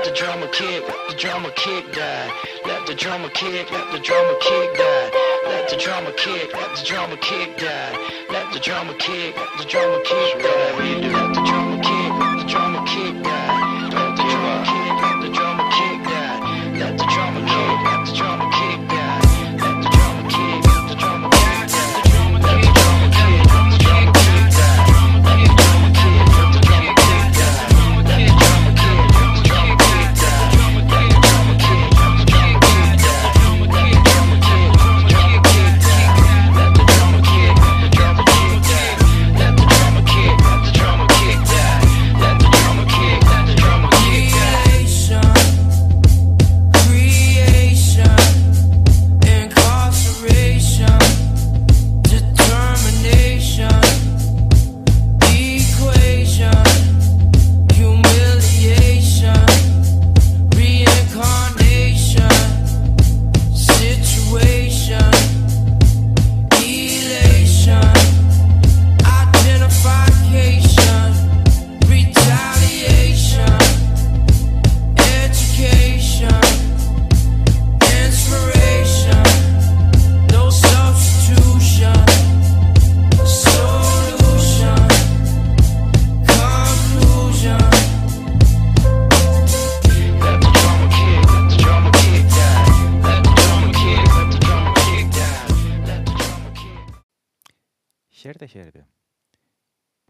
Let the drummer kick, the drummer kick die. Let the drummer kick, let the drummer kick die. Let the drummer kick, let the drummer kick die. Let the drummer kick, let the drummer kick die. Let the drummer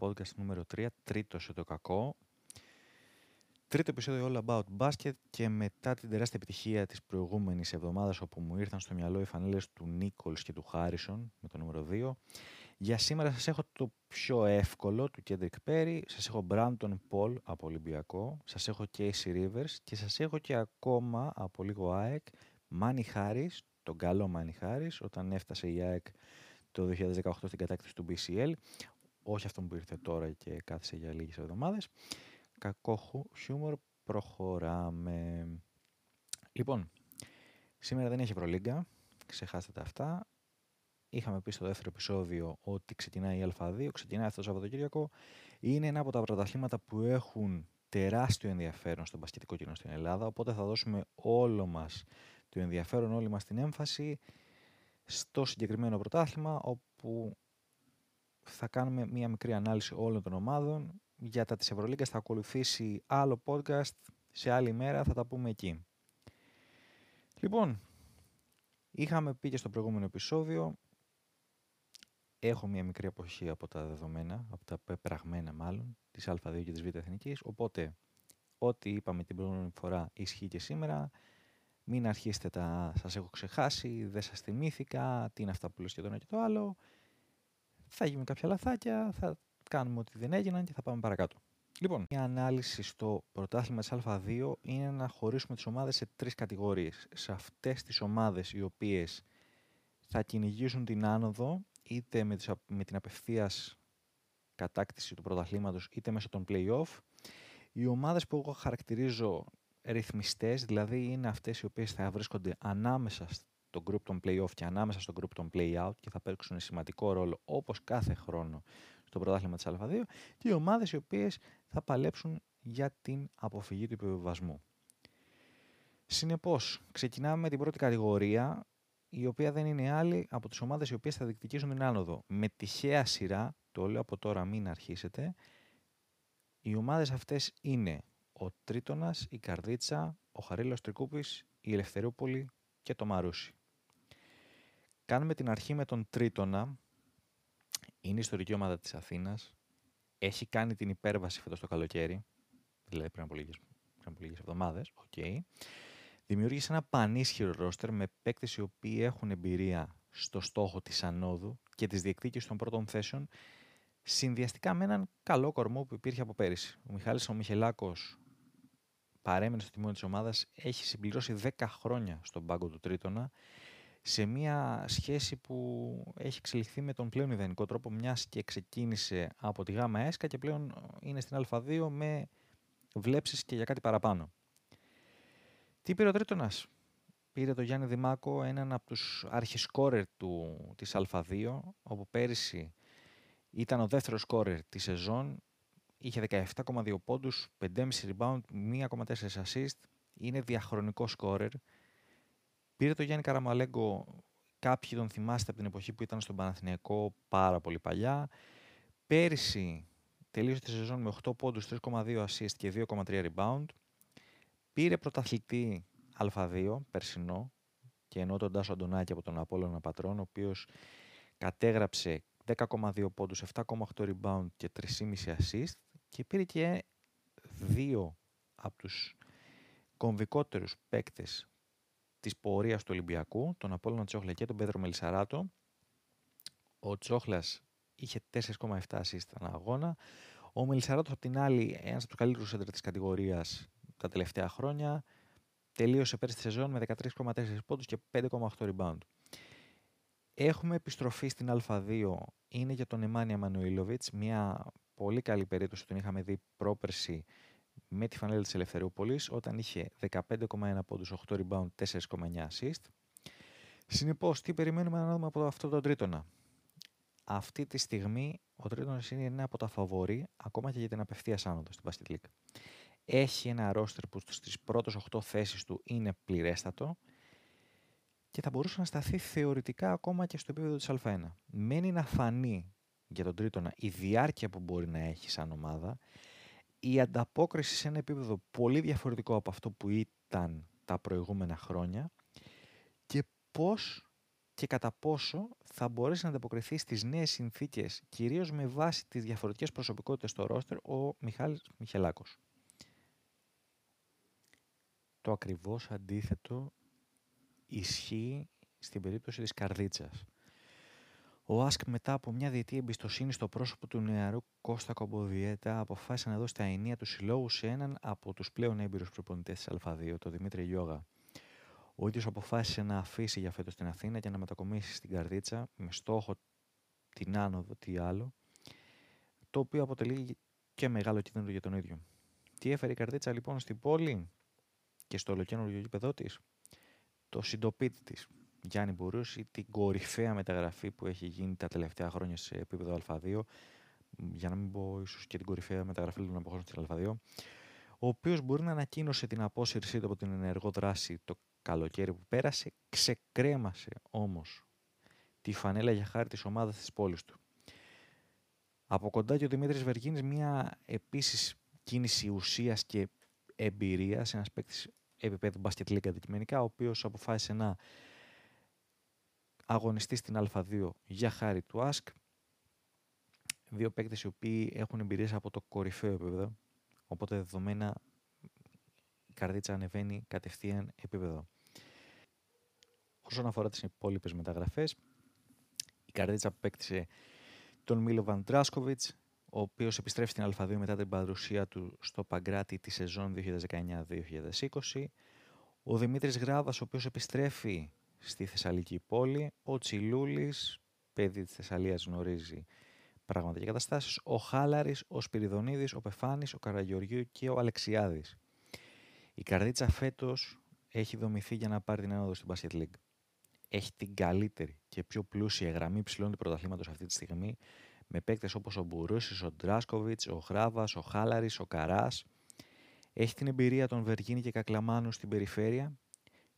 Podcast νούμερο 3, τρίτο σε το κακό. Τρίτο επεισόδιο All About Basket και μετά την τεράστια επιτυχία της προηγούμενης εβδομάδας όπου μου ήρθαν στο μυαλό οι φανέλες του Νίκολς και του Χάρισον με το νούμερο 2. Για σήμερα σας έχω το πιο εύκολο του Kendrick Perry, σας έχω Brandon Paul από Ολυμπιακό, σας έχω Casey Rivers και σας έχω και ακόμα από λίγο ΑΕΚ Manny Harris, τον καλό Manny Harris, όταν έφτασε η ΑΕΚ το 2018 στην κατάκτηση του BCL, όχι αυτό που ήρθε τώρα και κάθισε για λίγες εβδομάδες. Κακό χου- χιούμορ, προχωράμε. Λοιπόν, σήμερα δεν έχει Ευρωλίγκα, ξεχάστε τα αυτά. Είχαμε πει στο δεύτερο επεισόδιο ότι ξεκινάει η Α2, ξεκινάει αυτό το Σαββατοκύριακο. Είναι ένα από τα πρωταθλήματα που έχουν τεράστιο ενδιαφέρον στο μπασκετικό κοινό στην Ελλάδα, οπότε θα δώσουμε όλο μας το ενδιαφέρον, όλη μας την έμφαση στο συγκεκριμένο πρωτάθλημα, όπου θα κάνουμε μία μικρή ανάλυση όλων των ομάδων. Για τα της Ευρωλίγκας θα ακολουθήσει άλλο podcast, σε άλλη μέρα θα τα πούμε εκεί. Λοιπόν, είχαμε πει και στο προηγούμενο επεισόδιο, έχω μία μικρή αποχή από τα δεδομένα, από τα πεπραγμένα μάλλον, της Α2 και της Β' Εθνικής, οπότε ό,τι είπαμε την προηγούμενη φορά ισχύει και σήμερα. Μην αρχίσετε τα σας έχω ξεχάσει, δεν σας θυμήθηκα, τι είναι αυτά που λέω και το ένα και το άλλο. Θα γίνουν κάποια λαθάκια, θα κάνουμε ότι δεν έγιναν και θα πάμε παρακάτω. Λοιπόν, η ανάλυση στο πρωτάθλημα της Α2 είναι να χωρίσουμε τις ομάδες σε τρεις κατηγορίες. Σε αυτές τις ομάδες οι οποίες θα κυνηγήσουν την άνοδο είτε με, τις, απ- με την απευθείας κατάκτηση του πρωταθλήματος είτε μέσω των play-off. Οι ομάδες που εγώ χαρακτηρίζω ρυθμιστές, δηλαδή είναι αυτές οι οποίες θα βρίσκονται ανάμεσα στο group των play-off και ανάμεσα στο group των play-out και θα παίξουν σημαντικό ρόλο όπως κάθε χρόνο στο πρωτάθλημα της Α2 και οι ομάδες οι οποίες θα παλέψουν για την αποφυγή του υποβιβασμού. Συνεπώς, ξεκινάμε με την πρώτη κατηγορία, η οποία δεν είναι άλλη από τις ομάδες οι οποίες θα διεκδικήσουν την άνοδο. Με τυχαία σειρά, το λέω από τώρα μην αρχίσετε, οι ομάδες αυτές είναι ο Τρίτονας, η Καρδίτσα, ο Χαρίλος Τρικούπης, η Ελευθερούπολη και το Μαρούσι. Κάνουμε την αρχή με τον Τρίτονα. Είναι η ιστορική ομάδα της Αθήνας. Έχει κάνει την υπέρβαση φέτος το καλοκαίρι, δηλαδή πριν από λίγες, πριν από λίγες εβδομάδες. Okay. Δημιούργησε ένα πανίσχυρο ρόστερ με παίκτες οι οποίοι έχουν εμπειρία στο στόχο της ανόδου και της διεκδίκησης των πρώτων θέσεων συνδυαστικά με έναν καλό κορμό που υπήρχε από πέρυσι. Ο Μιχάλης ο Μιχελάκος παρέμεινε στο τιμόνι της ομάδας, έχει συμπληρώσει 10 χρόνια στον πάγκο του Τρίτονα σε μια σχέση που έχει εξελιχθεί με τον πλέον ιδανικό τρόπο μιας και ξεκίνησε από τη ΓΑΜΑ ΕΣΚΑ και πλέον είναι στην Α2 με βλέψεις και για κάτι παραπάνω. Τι πήρε ο Τρίτονας; Πήρε τον Γιάννη Δημάκο, έναν από τους αρχισκόρερ του, της Α2, όπου πέρυσι ήταν ο δεύτερος σκόρερ της σεζόν, είχε 17,2 πόντους, 5,5 rebound, 1,4 assist. Είναι διαχρονικός scorer. Πήρε το Γιάννη Καραμαλέγκο, κάποιοι τον θυμάστε από την εποχή που ήταν στον Παναθηναϊκό πάρα πολύ παλιά. Πέρυσι τελείωσε τη σεζόν με 8 πόντους, 3,2 assist και 2,3 rebound. Πήρε πρωταθλητή Α2 περσινό και ενώ τον Τάσο Αντωνάκη από τον Απόλλωνα Πατρών, ο οποίος κατέγραψε 10,2 πόντους, 7,8 rebound και 3,5 assist και πήρε και δύο από τους κομβικότερους παίκτες της πορείας του Ολυμπιακού, τον Απόλλωνα Τσόχλα και τον Πέδρο Μελισσαράτο. Ο Τσόχλας είχε 4,7 assist ανά αγώνα. Ο Μελισσαράτος, απ' την άλλη, ένας από τους καλύτερους έντρα της κατηγορίας τα τελευταία χρόνια, τελείωσε πέρυσι τη σεζόν με 13,4 πόντους και 5,8 rebound. Έχουμε επιστροφή στην Α2, είναι για τον Εμάνια Μανουήλοβιτς, μια πολύ καλή περίπτωση, τον είχαμε δει πρόπερση με τη φανέλα της Ελευθερούπολης, όταν είχε 15,1 πόντους, 8 rebound, 4,9 assist. Συνεπώς, τι περιμένουμε να δούμε από αυτό το τρίτονα; Αυτή τη στιγμή ο τρίτονας είναι ένα από τα φαβορή, ακόμα και για την απευθεία άνοδο στην Basket League. Έχει ένα ρόστερ που στις πρώτες 8 θέσεις του είναι πληρέστατο και θα μπορούσε να σταθεί θεωρητικά ακόμα και στο επίπεδο της Α1. Μένει να φανεί για τον τρίτονα η διάρκεια που μπορεί να έχει σαν ομάδα, η ανταπόκριση σε ένα επίπεδο πολύ διαφορετικό από αυτό που ήταν τα προηγούμενα χρόνια και πώς και κατά πόσο θα μπορέσει να ανταποκριθεί στις νέες συνθήκες, κυρίως με βάση τις διαφορετικές προσωπικότητες στο ρόστερ, ο Μιχάλης Μιχελάκος. Το ακριβώς αντίθετο ισχύει στην περίπτωση της καρδίτσας. Ο Άσκ μετά από μια διετή εμπιστοσύνη στο πρόσωπο του νεαρού Κώστα Κομποδιέτα αποφάσισε να δώσει τα ενία τους συλλόγους σε έναν από τους πλέον έμπειρους προπονητές της Α2, τον Δημήτρη Γιώγα. Ο ίδιος αποφάσισε να αφήσει για φέτος την Αθήνα και να μετακομίσει στην Καρδίτσα με στόχο την άνοδο, τι άλλο, το οποίο αποτελεί και μεγάλο κίνδυνο για τον ίδιο. Τι έφερε η Καρδίτσα λοιπόν στην πόλη και στο ολοκένουργιο γήπεδό της, το συντοπίτη της, Γιάννη Μπουρούση, την κορυφαία μεταγραφή που έχει γίνει τα τελευταία χρόνια σε επίπεδο Α2, για να μην πω ίσως και την κορυφαία μεταγραφή των αποχώρων στην Α2, ο οποίος μπορεί να ανακοίνωσε την απόσυρσή του από την ενεργό δράση το καλοκαίρι που πέρασε, ξεκρέμασε όμως τη φανέλα για χάρη της ομάδας της πόλης του. Από κοντά και ο Δημήτρης Βεργίνης, μια επίσης κίνηση ουσίας και εμπειρίας, ένας παίκτης επίπεδου μπάσκετ λίγκα αντικειμενικά, ο οποίος αποφάσισε να αγωνιστεί στην Α2 για χάρη του ΑΣΚ. Δύο παίκτες οι οποίοι έχουν εμπειρίες από το κορυφαίο επίπεδο, οπότε δεδομένα η καρδίτσα ανεβαίνει κατευθείαν επίπεδο. Όσον αφορά τις υπόλοιπες μεταγραφές, η καρδίτσα απέκτησε τον Μίλο Βαντράσκοβιτς, ο οποίος επιστρέφει στην Α2 μετά την παρουσία του στο Παγκράτη τη σεζόν 2019-2020. Ο Δημήτρης Γράβας, ο οποίος επιστρέφει στη Θεσσαλική πόλη. Ο Τσιλούλης, παιδί της Θεσσαλίας, γνωρίζει πράγματα και καταστάσεις. Ο Χάλαρης, ο Σπυριδονίδης, ο Πεφάνης, ο Καραγεωργίου και ο Αλεξιάδης. Η καρδίτσα φέτος έχει δομηθεί για να πάρει την άνοδο στην Basket League. Έχει την καλύτερη και πιο πλούσια γραμμή ψηλών του πρωταθλήματος αυτή τη στιγμή με παίκτες όπως ο Μπουρούσης, ο Ντράσκοβιτς, ο Χράβα, ο Χάλαρης, ο Καράς. Έχει την εμπειρία των Βεργίνη και Κακλαμάνου στην περιφέρεια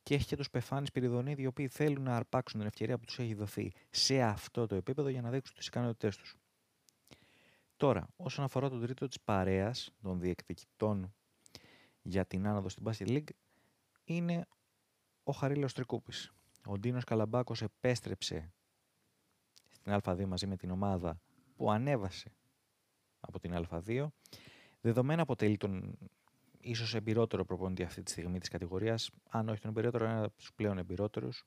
και έχει και τους Πεφάνη Πυριδονίδη, οι οποίοι θέλουν να αρπάξουν την ευκαιρία που τους έχει δοθεί σε αυτό το επίπεδο για να δείξουν τις ικανότητές τους. Τώρα, όσον αφορά τον τρίτο της παρέας των διεκδικητών για την άνοδο στην Basket League, είναι ο Χαρίλαο Τρικούπης. Ο Ντίνος Καλαμπάκος επέστρεψε στην Α2 μαζί με την ομάδα που ανέβασε από την Α2. Δεδομένα αποτελεί τον ίσως εμπειρότερο προπονητή αυτή τη στιγμή της κατηγορίας, αν όχι τον εμπειρότερο, ένα από τους πλέον εμπειρότερους.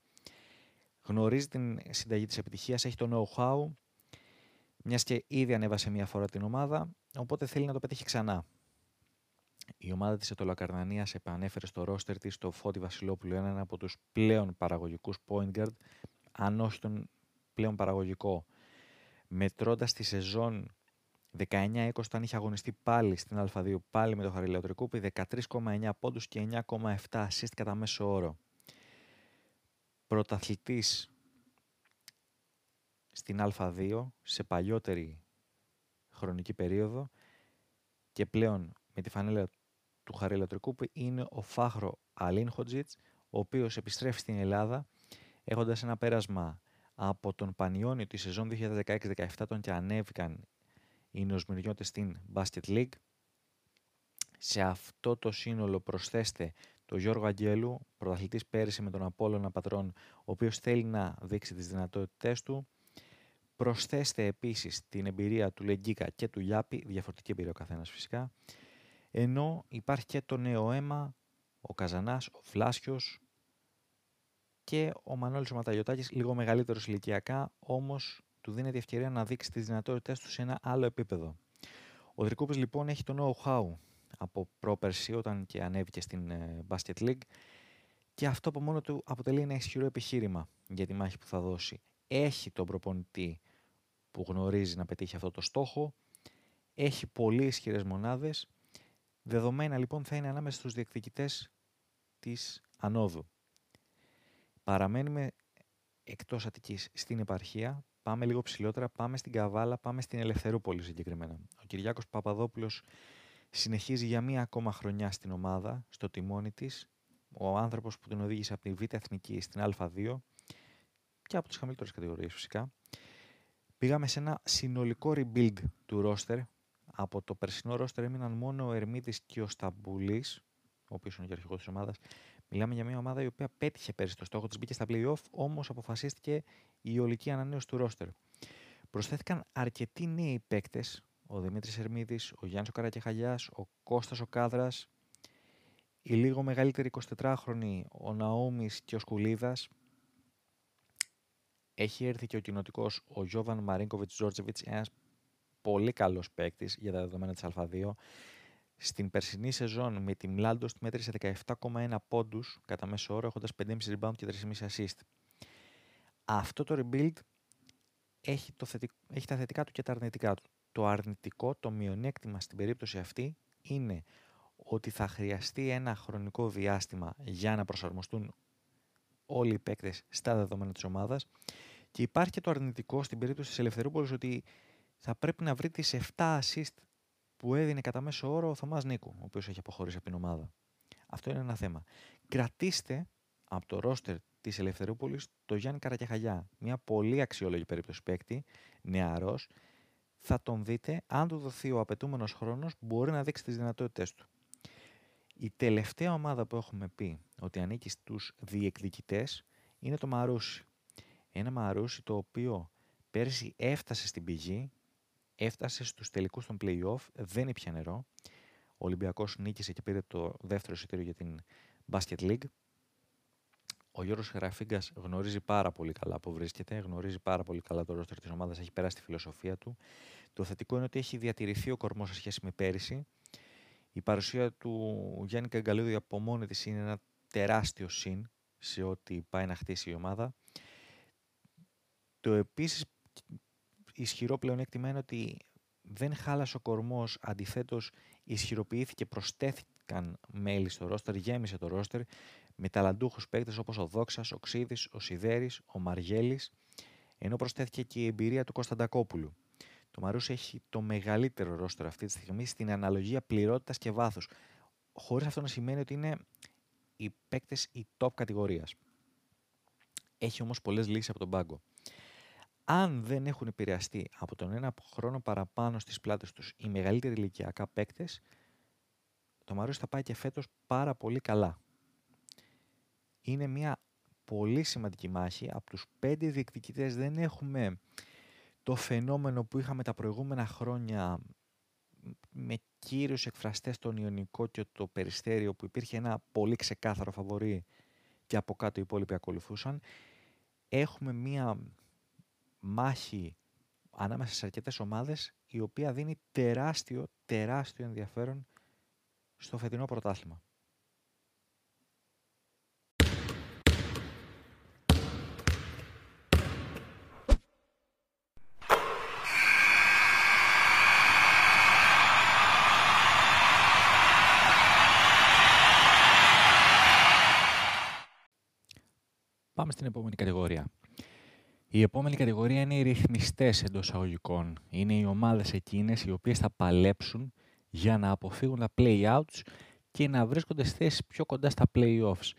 Γνωρίζει την συνταγή της επιτυχίας, έχει το know-how, μιας και ήδη ανέβασε μία φορά την ομάδα, οπότε θέλει να το πετύχει ξανά. Η ομάδα της Ετωλακαρνανίας επανέφερε στο ρόστερ της το Φώτη Βασιλόπουλο, έναν από τους πλέον παραγωγικούς point guard, αν όχι τον πλέον παραγωγικό μετρώντας τη σεζόν 19-20 όταν είχε αγωνιστεί πάλι στην Α2, πάλι με το Χαριλαίο Τρικούπη, 13,9 πόντους και 9,7 assist κατά μέσο όρο. Πρωταθλητής στην Α2 σε παλιότερη χρονική περίοδο και πλέον με τη φανέλα του Χαρίλα Τρικούπη είναι ο Φάχρο Αλίν Χοτζίτς, ο οποίος επιστρέφει στην Ελλάδα έχοντας ένα πέρασμα από τον Πανιόνιο τη σεζόν 2016-17 τον και ανέβηκαν οι νοσμηριώτες στην Basket League. Σε αυτό το σύνολο προσθέστε το Γιώργο Αγγέλου, πρωταθλητής πέρυσι με τον Απόλλωνα Πατρών, ο οποίος θέλει να δείξει τις δυνατότητές του. Προσθέστε επίσης την εμπειρία του Λεγκίκα και του Γιάπη, διαφορετική εμπειρία ο καθένας φυσικά. Ενώ υπάρχει και το νέο αίμα, ο Καζανάς, ο Φλάσιος και ο Μανώλης ο Ματαγιωτάκης, λίγο μεγαλύτερος ηλικιακά, όμως του δίνεται ευκαιρία να δείξει τις δυνατότητές του σε ένα άλλο επίπεδο. Ο Δρικούπης λοιπόν έχει το know-how από πρόπερση όταν και ανέβηκε στην ε, Basket League και αυτό από μόνο του αποτελεί ένα ισχυρό επιχείρημα για τη μάχη που θα δώσει. Έχει τον προπονητή που γνωρίζει να πετύχει αυτό το στόχο, έχει πολύ ισχυρές μονάδες, δεδομένα λοιπόν θα είναι ανάμεσα στους διεκδικητές της ανόδου. Παραμένουμε εκτός Αττικής στην επαρχία, πάμε λίγο ψηλότερα, πάμε στην Καβάλα, πάμε στην Ελευθερούπολη συγκεκριμένα. Ο Κυριάκος Παπαδόπουλος συνεχίζει για μία ακόμα χρονιά στην ομάδα, στο τιμόνι της, ο άνθρωπος που την οδήγησε από τη Β' Εθνική στην Α2 και από τις χαμηλότερες κατηγορίες φυσικά. Πήγαμε σε ένα συνολικό rebuild του ρόστερ. Από το περσινό ρόστερ έμειναν μόνο ο Ερμίδης και ο Σταμπουλής, ο οποίος είναι και αρχηγός της ομάδας. Μιλάμε για μια ομάδα η οποία πέτυχε πέρσι το στόχο της, μπήκε στα play-off, όμως αποφασίστηκε η ολική ανανέωση του ρόστερ. Προσθέθηκαν αρκετοί νέοι παίκτες, ο Δημήτρης Ερμίδης, ο Γιάννης Καρακεχαλιάς, ο Κώστας ο Κάδρα, οι λίγο μεγαλύτεροι 24χρονοι, ο Ναόμι και ο Σκουλίδας. Έχει έρθει και ο κοινοτικός ο Γιώβαν Μαρίνκοβιτς Τζόρτζεβιτς, ένας πολύ καλός παίκτης για τα δεδομένα της Α2. Στην περσινή σεζόν με τη Μλάντος μέτρησε 17,1 πόντους κατά μέσο όρο, έχοντας 5,5 rebound και 3,5 assist. Αυτό το rebuild έχει, το θετικ... έχει τα θετικά του και τα αρνητικά του. Το αρνητικό, το μειονέκτημα στην περίπτωση αυτή είναι ότι θα χρειαστεί ένα χρονικό διάστημα για να προσαρμοστούν όλοι οι παίκτες στα δεδομένα της ομάδας και υπάρχει και το αρνητικό στην περίπτωση της Ελευθερούπολης ότι θα πρέπει να βρει τις 7 assist που έδινε κατά μέσο όρο ο Θωμάς Νίκου, ο οποίος έχει αποχωρήσει από την ομάδα. Αυτό είναι ένα θέμα. Κρατήστε από το ρόστερ της Ελευθερούπολης το Γιάννη Καρακιαχαλιά. Μια πολύ αξιόλογη περίπτωση παίκτη, νεαρός. Θα τον δείτε, αν του δοθεί ο απαιτούμενος χρόνος, μπορεί να δείξει τις δυνατότητέ του. Η τελευταία ομάδα που έχουμε πει ότι ανήκει στους διεκδικητές είναι το Μαρούσι. Ένα Μαρούσι το οποίο πέρσι έφτασε στην πηγή, έφτασε στους τελικούς των play-off, δεν ήπια νερό. Ο Ολυμπιακός νίκησε και πήρε το δεύτερο εισιτήριο για την Basket League. Ο Γιώργος Γραφίγκα γνωρίζει πάρα πολύ καλά που βρίσκεται, γνωρίζει πάρα πολύ καλά το ρόστερ της ομάδας, έχει περάσει τη φιλοσοφία του. Το θετικό είναι ότι έχει διατηρηθεί ο κορμός σε σχέση με πέρυσι. Η παρουσία του Γιάννη Καγκαλίδη από μόνη της είναι ένα τεράστιο συν σε ό,τι πάει να χτίσει η ομάδα. Το επίσης ισχυρό πλεονέκτημα είναι ότι δεν χάλασε ο κορμός, αντιθέτως ισχυροποιήθηκε, προσθέθηκαν μέλη στο ρόστερ, γέμισε το ρόστερ με ταλαντούχους παίκτες όπως ο Δόξας, ο Ξίδης, ο Σιδέρης, ο Μαργέλης, ενώ προσθέθηκε και η εμπειρία του Κωνσταντακόπουλου. Το Μαρούσι έχει το μεγαλύτερο ρόστρο αυτή τη στιγμή στην αναλογία πληρότητας και βάθους. Χωρίς αυτό να σημαίνει ότι είναι οι παίκτες η top κατηγορίας. Έχει όμως πολλές λύσεις από τον πάγκο. Αν δεν έχουν επηρεαστεί από τον ένα χρόνο παραπάνω στις πλάτες τους οι μεγαλύτεροι ηλικιακά παίκτες, το Μαρούσι θα πάει και φέτος πάρα πολύ καλά είναι μια πολύ σημαντική μάχη. Από τους πέντε διεκδικητές δεν έχουμε το φαινόμενο που είχαμε τα προηγούμενα χρόνια με κύριους εκφραστές τον Ιωνικό και το Περιστέριο που υπήρχε ένα πολύ ξεκάθαρο φαβορή και από κάτω οι υπόλοιποι ακολουθούσαν. Έχουμε μία μάχη ανάμεσα σε αρκετές ομάδες η οποία δίνει τεράστιο, τεράστιο ενδιαφέρον στο φετινό πρωτάθλημα. Πάμε στην επόμενη κατηγορία. Η επόμενη κατηγορία είναι οι ρυθμιστές εντός αγωγικών. Είναι οι ομάδες εκείνες οι οποίες θα παλέψουν για να αποφύγουν τα play-outs και να βρίσκονται στις θέσεις πιο κοντά στα play-offs.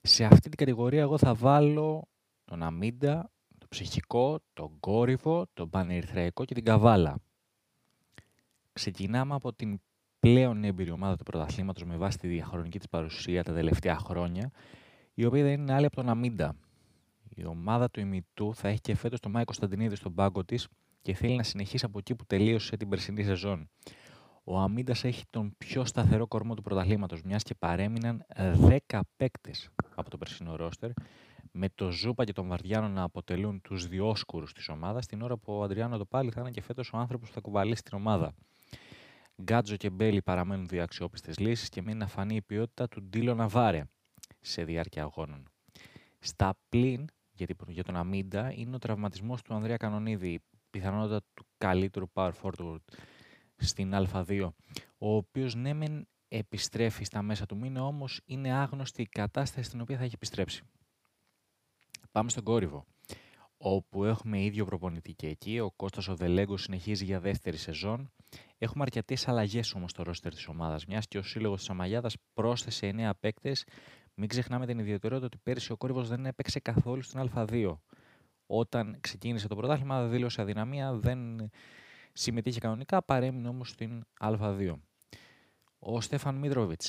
Σε αυτή την κατηγορία εγώ θα βάλω τον Αμίντα, το ψυχικό, τον κόρυβο, τον πανερυθραϊκό και την καβάλα. Ξεκινάμε από την πλέον έμπειρη ομάδα του πρωταθλήματος με βάση τη διαχρονική της παρουσία τα τελευταία χρόνια, η οποία δεν είναι άλλη από τον Αμίντα. Η ομάδα του ημιτού θα έχει και φέτος τον Μάικο Κωνσταντινίδη στον πάγκο της και θέλει να συνεχίσει από εκεί που τελείωσε την περσινή σεζόν. Ο Αμίντα έχει τον πιο σταθερό κορμό του πρωταθλήματος, μιας και παρέμειναν 10 παίκτες από το περσινό ρόστερ, με το Ζούπα και τον Βαρδιάνο να αποτελούν τους διόσκουρους της ομάδας, την ώρα που ο Αντριάνο το πάλι θα είναι και φέτος ο άνθρωπος που θα κουβαλήσει την ομάδα. Γκάτζο και Μπέλι παραμένουν δύο αξιόπιστες λύσεις και μένει να φανεί η ποιότητα του Ντίλο Ναβάρε σε διάρκεια αγώνων. Στα πλήν, γιατί για τον Αμίντα, είναι ο τραυματισμός του Ανδρέα Κανονίδη, η πιθανότητα του καλύτερου power forward στην Α2, ο οποίος ναι μεν επιστρέφει στα μέσα του μήνα, όμως είναι άγνωστη η κατάσταση στην οποία θα έχει επιστρέψει. Πάμε στον κόρυβο, όπου έχουμε ίδιο προπονητή και εκεί. Ο Κώστας ο Δελέγκο συνεχίζει για δεύτερη σεζόν. Έχουμε αρκετές αλλαγές όμως στο ρόστερ της ομάδας, μιας και ο σύλλογος της Αμαγιάδας πρόσθεσε 9 παίκτες. Μην ξεχνάμε την ιδιαιτερότητα ότι πέρυσι ο κόρυβος δεν έπαιξε καθόλου στην Α2. Όταν ξεκίνησε το πρωτάθλημα, δήλωσε αδυναμία, δεν συμμετείχε κανονικά, παρέμεινε όμως στην Α2. Ο Στέφαν Μίτροβιτ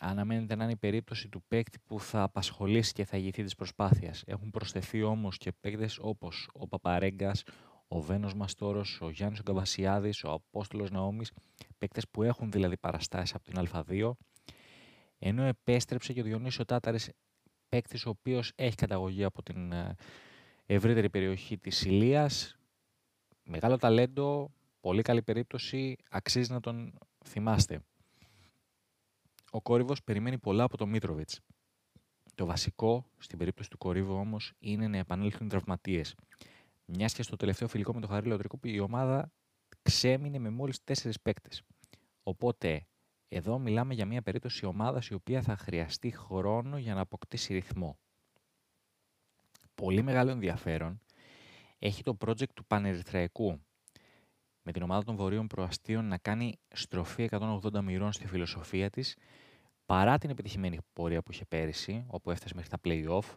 αναμένεται να είναι η περίπτωση του παίκτη που θα απασχολήσει και θα ηγηθεί της προσπάθειας. Έχουν προσθεθεί όμως και παίκτες όπως ο Παπαρέγκας, ο Βένος Μαστόρος, ο Γιάννης Καβασιάδης, ο Απόστολος Ναόμης, παίκτες που έχουν δηλαδή παραστάσεις από την Α2, ενώ επέστρεψε και ο Διονύσιος Τάταρης, παίκτης ο οποίος έχει καταγωγή από την ε, ευρύτερη περιοχή της Ηλίας, μεγάλο ταλέντο, πολύ καλή περίπτωση, αξίζει να τον θυμάστε. Ο Κόρυβος περιμένει πολλά από τον Μίτροβιτς. Το βασικό στην περίπτωση του Κορύβου όμως είναι να επανέλθουν τραυματίες. Μιας και στο τελευταίο φιλικό με το Χαρίλο Τρικούπη η ομάδα ξέμεινε με μόλις τέσσερις παίκτες. Οπότε εδώ μιλάμε για μια περίπτωση ομάδας η οποία θα χρειαστεί χρόνο για να αποκτήσει ρυθμό. Πολύ μεγάλο ενδιαφέρον έχει το project του Πανερυθραϊκού με την ομάδα των Βορείων Προαστίων να κάνει στροφή 180 μοιρών στη φιλοσοφία της παρά την επιτυχημένη πορεία που είχε πέρυσι, όπου έφτασε μέχρι τα play-off,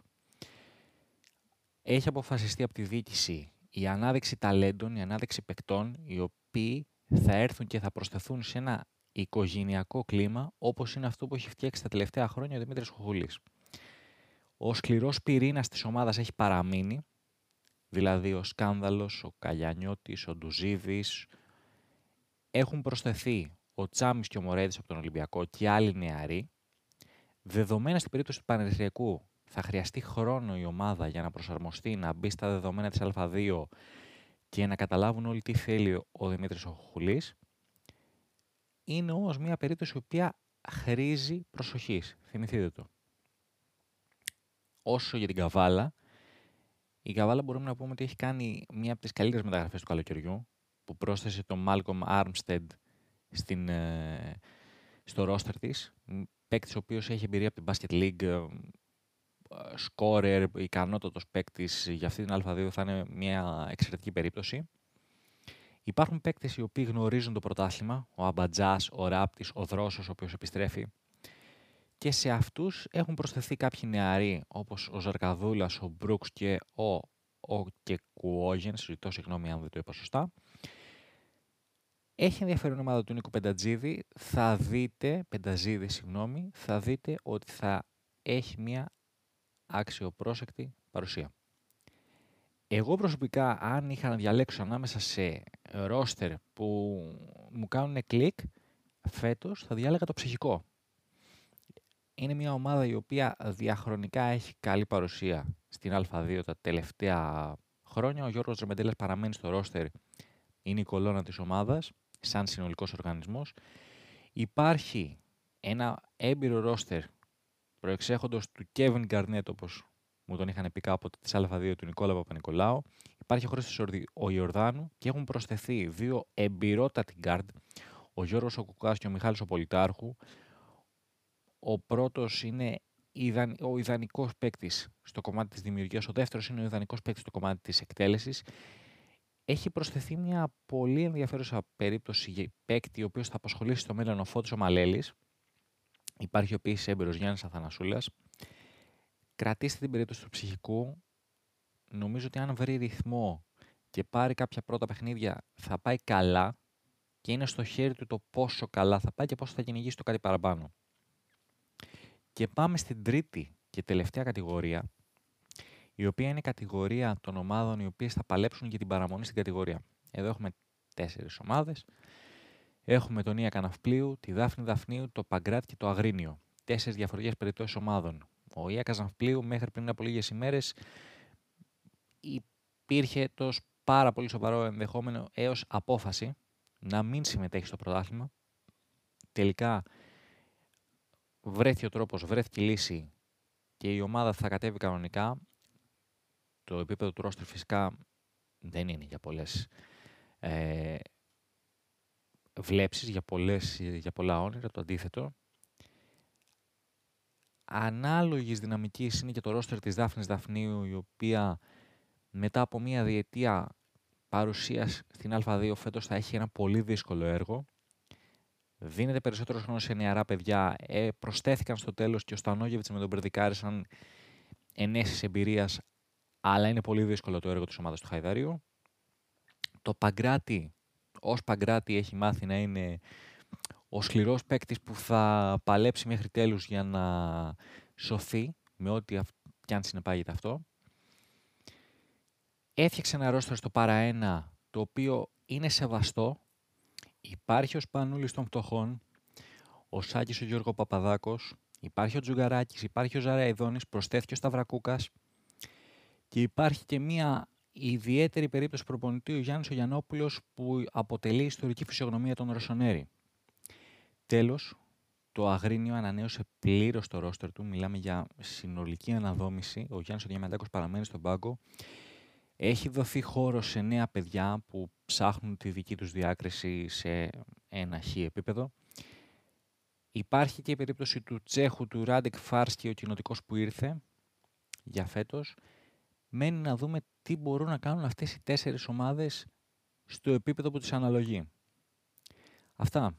έχει αποφασιστεί από τη διοίκηση η ανάδειξη ταλέντων, η ανάδειξη παικτών, οι οποίοι θα έρθουν και θα προσθεθούν σε ένα οικογενειακό κλίμα, όπως είναι αυτό που έχει φτιάξει τα τελευταία χρόνια ο Δημήτρης Χουχουλής. Ο σκληρός πυρήνας της ομάδας έχει παραμείνει, δηλαδή ο Σκάνδαλος, ο Καλιανιώτης, ο Ντουζίδης, έχουν προσθεθεί ο Τσάμις και ο Μορέδης από τον Ολυμπιακό και άλλοι νεαροί, δεδομένα στην περίπτωση του Πανεπιστημιακού θα χρειαστεί χρόνο η ομάδα για να προσαρμοστεί, να μπει στα δεδομένα της Α2 και να καταλάβουν όλοι τι θέλει ο Δημήτρης ο Χουλής. Είναι όμως μια περίπτωση η οποία χρήζει προσοχής. Θυμηθείτε το. Όσο για την Καβάλα, η Καβάλα μπορούμε να πούμε ότι έχει κάνει μία από τις καλύτερες μεταγραφές του καλοκαιριού, που πρόσθεσε τον Malcolm Armstead στην, ε, στο ρόστερ της. Παίκτης ο οποίος έχει εμπειρία από την Basket League, σκόρερ, ικανότατος παίκτης για αυτή την Α2 θα είναι μια εξαιρετική περίπτωση. Υπάρχουν παίκτες οι οποίοι γνωρίζουν το πρωτάθλημα, ο Αμπατζάς, ο Ράπτης, ο Δρόσος, ο οποίος επιστρέφει. Και σε αυτούς έχουν προσθεθεί κάποιοι νεαροί, όπως ο Ζαρκαδούλας, ο Μπρούξ και ο, ο Κεκουόγεν. Συζητώ συγγνώμη αν δεν το είπα σωστά. Έχει ενδιαφέρον η ομάδα του Νίκο Πεντατζίδη. Θα δείτε, Πενταζίδη, συγγνώμη, θα δείτε ότι θα έχει μια αξιοπρόσεκτη παρουσία. Εγώ προσωπικά, αν είχα να διαλέξω ανάμεσα σε ρόστερ που μου κάνουν κλικ, φέτος θα διάλεγα το ψυχικό. Είναι μια ομάδα η οποία διαχρονικά έχει καλή παρουσία στην Α2 τα τελευταία χρόνια. Ο Γιώργος Ρεμεντέλας παραμένει στο ρόστερ, είναι η κολόνα της ομάδας, σαν συνολικός οργανισμός. Υπάρχει ένα έμπειρο ρόστερ προεξέχοντος του Kevin Garnett, όπως μου τον είχαν πει κάποτε της Α2 του Νικόλα Παπα-Νικολάου. Υπάρχει ο Χρήστος ο Ιορδάνου και έχουν προσθεθεί δύο εμπειρότατοι γκάρντ, ο Γιώργος ο Κουκάς και ο Μιχάλης ο Πολιτάρχου. Ο πρώτος είναι ο ιδανικός παίκτης στο κομμάτι της δημιουργίας, ο δεύτερος είναι ο ιδανικός παίκτης στο κομμάτι της εκτέλεσης. έχει προσθεθεί μια πολύ ενδιαφέρουσα περίπτωση για παίκτη ο οποίος θα απασχολήσει στο μέλλον ο Φώτης ο Μαλέλης. Υπάρχει ο οποίος έμπειρος Γιάννης Αθανασούλας. Κρατήστε την περίπτωση του ψυχικού. Νομίζω ότι αν βρει ρυθμό και πάρει κάποια πρώτα παιχνίδια θα πάει καλά και είναι στο χέρι του το πόσο καλά θα πάει και πόσο θα κυνηγήσει το κάτι παραπάνω. Και πάμε στην τρίτη και τελευταία κατηγορία, η οποία είναι η κατηγορία των ομάδων οι οποίες θα παλέψουν για την παραμονή στην κατηγορία. Εδώ έχουμε τέσσερις ομάδες. Έχουμε τον Ία Καναυπλίου, τη Δάφνη Δαφνίου, το Παγκράτ και το Αγρίνιο. Τέσσερις διαφορετικές περιπτώσεις ομάδων. Ο Ία Καναυπλίου μέχρι πριν από λίγες ημέρες υπήρχε το πάρα πολύ σοβαρό ενδεχόμενο έως απόφαση να μην συμμετέχει στο πρωτάθλημα. Τελικά βρέθηκε ο τρόπος, βρέθηκε η λύση και η ομάδα θα κατέβει κανονικά. Το επίπεδο του ρόστερ φυσικά δεν είναι για πολλές ε, βλέψεις, για, πολλές, για πολλά όνειρα, το αντίθετο. Ανάλογης δυναμικής είναι και το ρόστερ της Δάφνης Δαφνίου, η οποία μετά από μία διετία παρουσίας στην Α2 φέτος θα έχει ένα πολύ δύσκολο έργο. Δίνεται περισσότερο χρόνο σε νεαρά παιδιά. Ε, προσθέθηκαν στο τέλος και ο Στανόγεβιτς με τον Περδικάρη σαν ενέσεις εμπειρίας, αλλά είναι πολύ δύσκολο το έργο της ομάδας του Χαϊδαρίου. Το Παγκράτη, ως Παγκράτη έχει μάθει να είναι ο σκληρός παίκτης που θα παλέψει μέχρι τέλους για να σωθεί με ό,τι κι αν συνεπάγεται αυτό έφτιαξε ένα ρόστρο στο παρά 1, το οποίο είναι σεβαστό. Υπάρχει ο Σπανούλης των Φτωχών, ο Σάκης ο Γιώργο Παπαδάκος, υπάρχει ο Τζουγκαράκης, υπάρχει ο Ζαραϊδόνης, προσθέθηκε ο Σταυρακούκας και υπάρχει και μία ιδιαίτερη περίπτωση προπονητή ο Γιάννης ο Γιαννόπουλος που αποτελεί ιστορική φυσιογνωμία των Ρωσονέρη. Τέλος, το Αγρίνιο ανανέωσε πλήρως το ρόστερ του. Μιλάμε για συνολική αναδόμηση. Ο Γιάννης ο Διαμαντάκος παραμένει στον πάγκο έχει δοθεί χώρο σε νέα παιδιά που ψάχνουν τη δική τους διάκριση σε ένα χ επίπεδο. Υπάρχει και η περίπτωση του Τσέχου, του Ράντεκ Φάρσκι, ο κοινοτικός που ήρθε για φέτος. Μένει να δούμε τι μπορούν να κάνουν αυτές οι τέσσερις ομάδες στο επίπεδο που τις αναλογεί. Αυτά.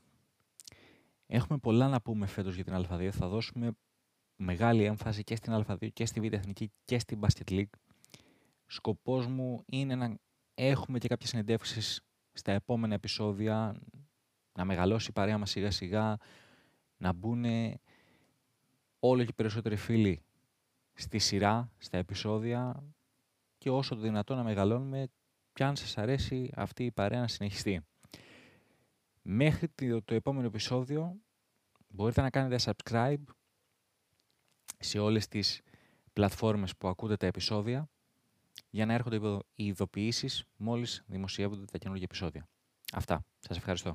Έχουμε πολλά να πούμε φέτος για την Α2. Θα δώσουμε μεγάλη έμφαση και στην Α2 και στη Β' Εθνική και στην Basket League σκοπός μου είναι να έχουμε και κάποιες συνεντεύξεις στα επόμενα επεισόδια, να μεγαλώσει η παρέα μας σιγά σιγά, να μπουν όλο και περισσότεροι φίλοι στη σειρά, στα επεισόδια και όσο το δυνατόν να μεγαλώνουμε και αν σας αρέσει αυτή η παρέα να συνεχιστεί. Μέχρι το επόμενο επεισόδιο μπορείτε να κάνετε subscribe σε όλες τις πλατφόρμες που ακούτε τα επεισόδια για να έρχονται οι ειδοποιήσεις μόλις δημοσιεύονται τα καινούργια επεισόδια. Αυτά. Σας ευχαριστώ.